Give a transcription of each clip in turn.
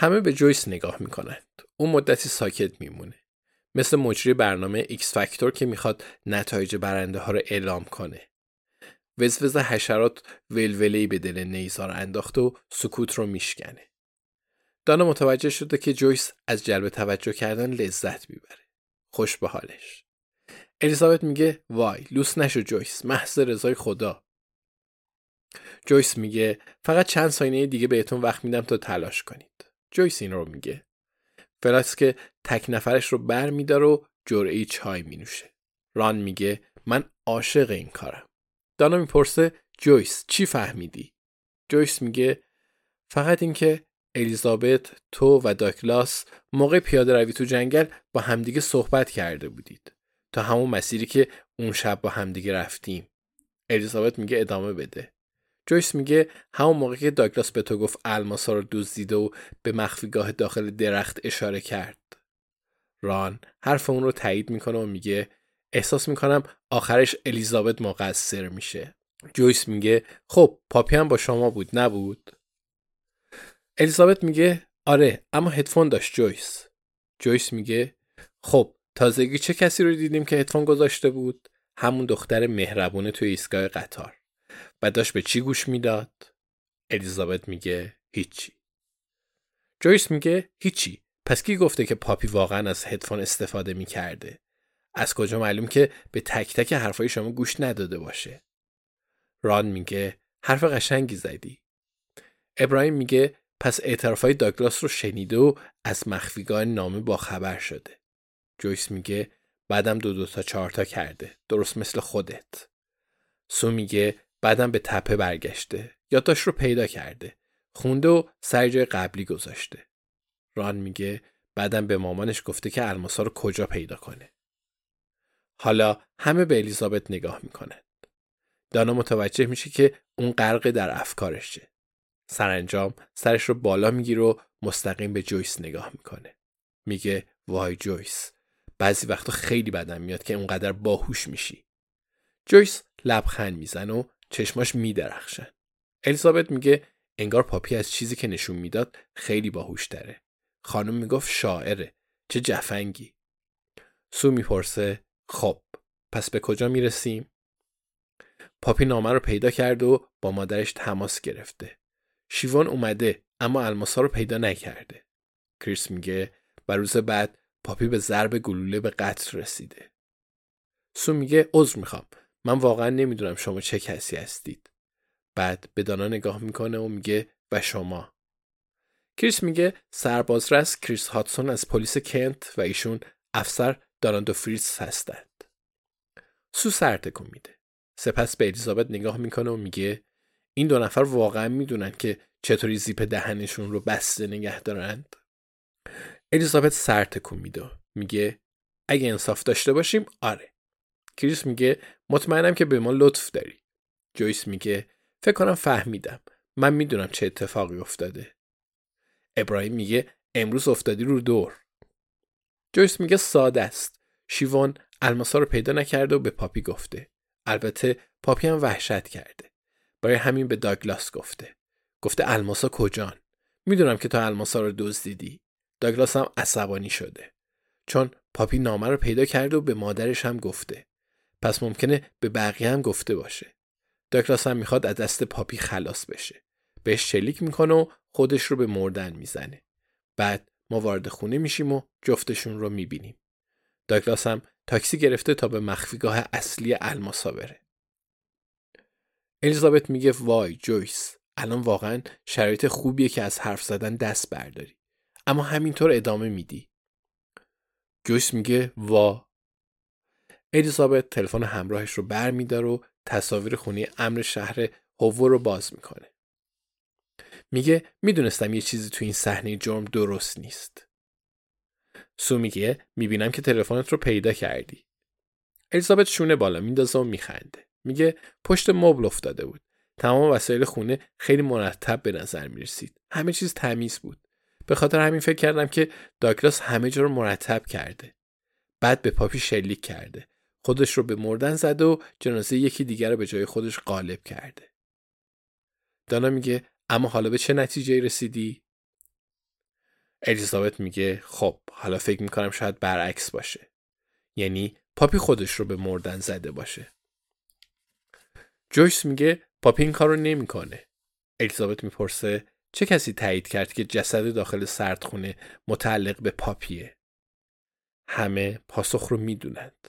همه به جویس نگاه می‌کنند. او مدتی ساکت میمونه. مثل مجری برنامه X Factor که می‌خواد نتایج برنده ها رو اعلام کنه. وزوز حشرات ولوله‌ای به دل نیزار انداخت و سکوت رو میشکنه. دانا متوجه شده که جویس از جلب توجه کردن لذت می‌بره. خوش به حالش. الیزابت میگه وای لوس نشو جویس محض رضای خدا. جویس میگه فقط چند ثانیه دیگه بهتون وقت میدم تا تلاش کنید. جویس این رو میگه. فلاسک تک نفرش رو بر میداره و جرعه چای می نوشه. ران میگه من عاشق این کارم. دانا می‌پرسه جویس چی فهمیدی؟ جویس میگه فقط اینکه الیزابت تو و داگلاس موقع پیاده روی تو جنگل با همدیگه صحبت کرده بودید تا همون مسیری که اون شب با همدیگه رفتیم الیزابت میگه ادامه بده جویس میگه همون موقع که داگلاس به تو گفت الماسا رو دزدیده و به مخفیگاه داخل درخت اشاره کرد. ران حرف اون رو تایید می‌کنه و میگه احساس می‌کنم آخرش الیزابت مقصر میشه. جویس میگه خب پاپی هم با شما بود نبود؟ الیزابت میگه آره اما هدفون داشت جویس. جویس میگه خب تازگی چه کسی رو دیدیم که هدفون گذاشته بود؟ همون دختر مهربونه توی ایستگاه قطار. و داشت به چی گوش می‌داد؟ الیزابت میگه هیچی. جویس میگه هیچی. پس کی گفته که پاپی واقعا از هدفون استفاده می‌کرده؟ از کجا معلوم که به تک تک حرفای شما گوش نداده باشه؟ ران میگه حرف قشنگی زدی. ابراهیم میگه پس اعترافای داگلاس رو شنیده و از مخفیگاه نامه با خبر شده. جویس میگه بعدم دو دو تا چهار تا کرده. درست مثل خودت. سو میگه بعدم به تپه برگشته. یادداشت رو پیدا کرده. خونده و سر جای قبلی گذاشته. ران میگه بعدم به مامانش گفته که الماسا رو کجا پیدا کنه. حالا همه به الیزابت نگاه می‌کنند. دانا متوجه میشه که اون غرق در افکارشه. سرانجام سرش رو بالا می‌گیره و مستقیم به جویس نگاه می‌کنه. میگه وای جویس بعضی وقتا خیلی بدم میاد که اونقدر باهوش میشی. جویس لبخند می‌زنه و چشماش میدرخشن الیزابت میگه انگار پاپی از چیزی که نشون می‌داد خیلی باهوش داره خانم می‌گفت شاعره. چه جفنگی. سو می‌پرسه خب پس به کجا می‌رسیم؟ پاپی نامه رو پیدا کرد و با مادرش تماس گرفته. شیوان اومده اما الماسا رو پیدا نکرده. کریس میگه و روز بعد پاپی به ضرب گلوله به قتل رسیده. سو میگه عذر می‌خوام. من واقعا نمی‌دونم شما چه کسی هستید. بعد به دانا نگاه می‌کنه و میگه و شما؟ کریس میگه سربازرس کریس هاتسون از پلیس کنت و ایشون افسر دانا دو فریتز هستند. سو سر تکون میده. سپس به الیزابت نگاه می‌کنه و میگه این دو نفر واقعا می‌دونن که چطوری زیپ دهنشون رو بسته نگه دارند؟ الیزابت سر تکون میده میگه اگه انصاف داشته باشیم آره. کریس میگه مطمئنم که به ما لطف داری. جویس میگه فکر کنم فهمیدم. من می‌دونم چه اتفاقی افتاده. ابراهیم میگه امروز افتادی رو دور. جویس میگه ساده است. شیوان الماسا رو پیدا نکرده و به پاپی گفته. البته پاپی هم وحشت کرده. برای همین به داگلاس گفته. گفته الماسا کجان؟ می‌دونم که تو الماسا رو دزدیدی. داگلاس هم عصبانی شده. چون پاپی نامه رو پیدا کرده و به مادرش هم گفته. پس ممکنه به بقیه هم گفته باشه. داگلاس هم می‌خواد از دست پاپی خلاص بشه. بهش شلیک می‌کنه و خودش رو به مردن می‌زنه. بعد ما وارد خونه میشیم و جفتشون رو می‌بینیم. داگلاس هم تاکسی گرفته تا به مخفیگاه اصلی الماسا بره. الیزابت میگه وای جویس الان واقعا شرایط خوبیه که از حرف زدن دست برداری. اما همینطور ادامه میدی. جویس میگه وا الیزابت تلفن همراهش رو بر میدار و تصاویر خونی امر شهر هوو رو باز می‌کنه. میگه می‌دونستم یه چیزی تو این صحنه جرم درست نیست. سو میگه می‌بینم که تلفنت رو پیدا کردی. الیزابت شونه بالا میندازه و میخنده. میگه پشت مبل افتاده بود. تمام وسایل خونه خیلی مرتب به نظر می‌رسید. همه چیز تمیز بود. به خاطر همین فکر کردم که داگلاس همه جا رو مرتب کرده. بعد به پاپی شلیک کرده. خودش رو به مردن زده و جنازه یکی دیگر رو به جای خودش غالب کرده. دانا میگه اما حالا به چه نتیجه رسیدی؟ الیزابت میگه خب حالا فکر می‌کنم شاید برعکس باشه. یعنی پاپی خودش رو به مردن زده باشه. جویس میگه پاپی این کار نمی‌کنه. الیزابت می‌پرسه چه کسی تایید کرد که جسد داخل سردخونه متعلق به پاپیه؟ همه پاسخ رو می‌دونند.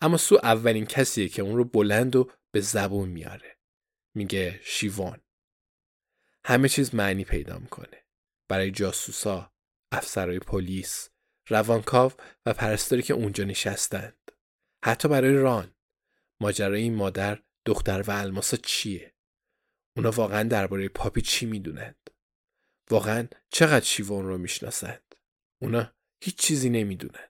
اما سو اولین کسیه که اون رو بلند و به زبون میاره. میگه شیوان. همه چیز معنی پیدا می‌کنه. برای جاسوسا افسرهای پلیس روانکاو و پرستاری که اونجا نشستند. حتی برای ران. ماجرای این مادر دختر و الماسا چیه؟ اونا واقعا درباره پاپی چی می‌دونند؟ واقعا چقدر شیوان رو می‌شناسند؟ اونا هیچ چیزی نمی‌دونند.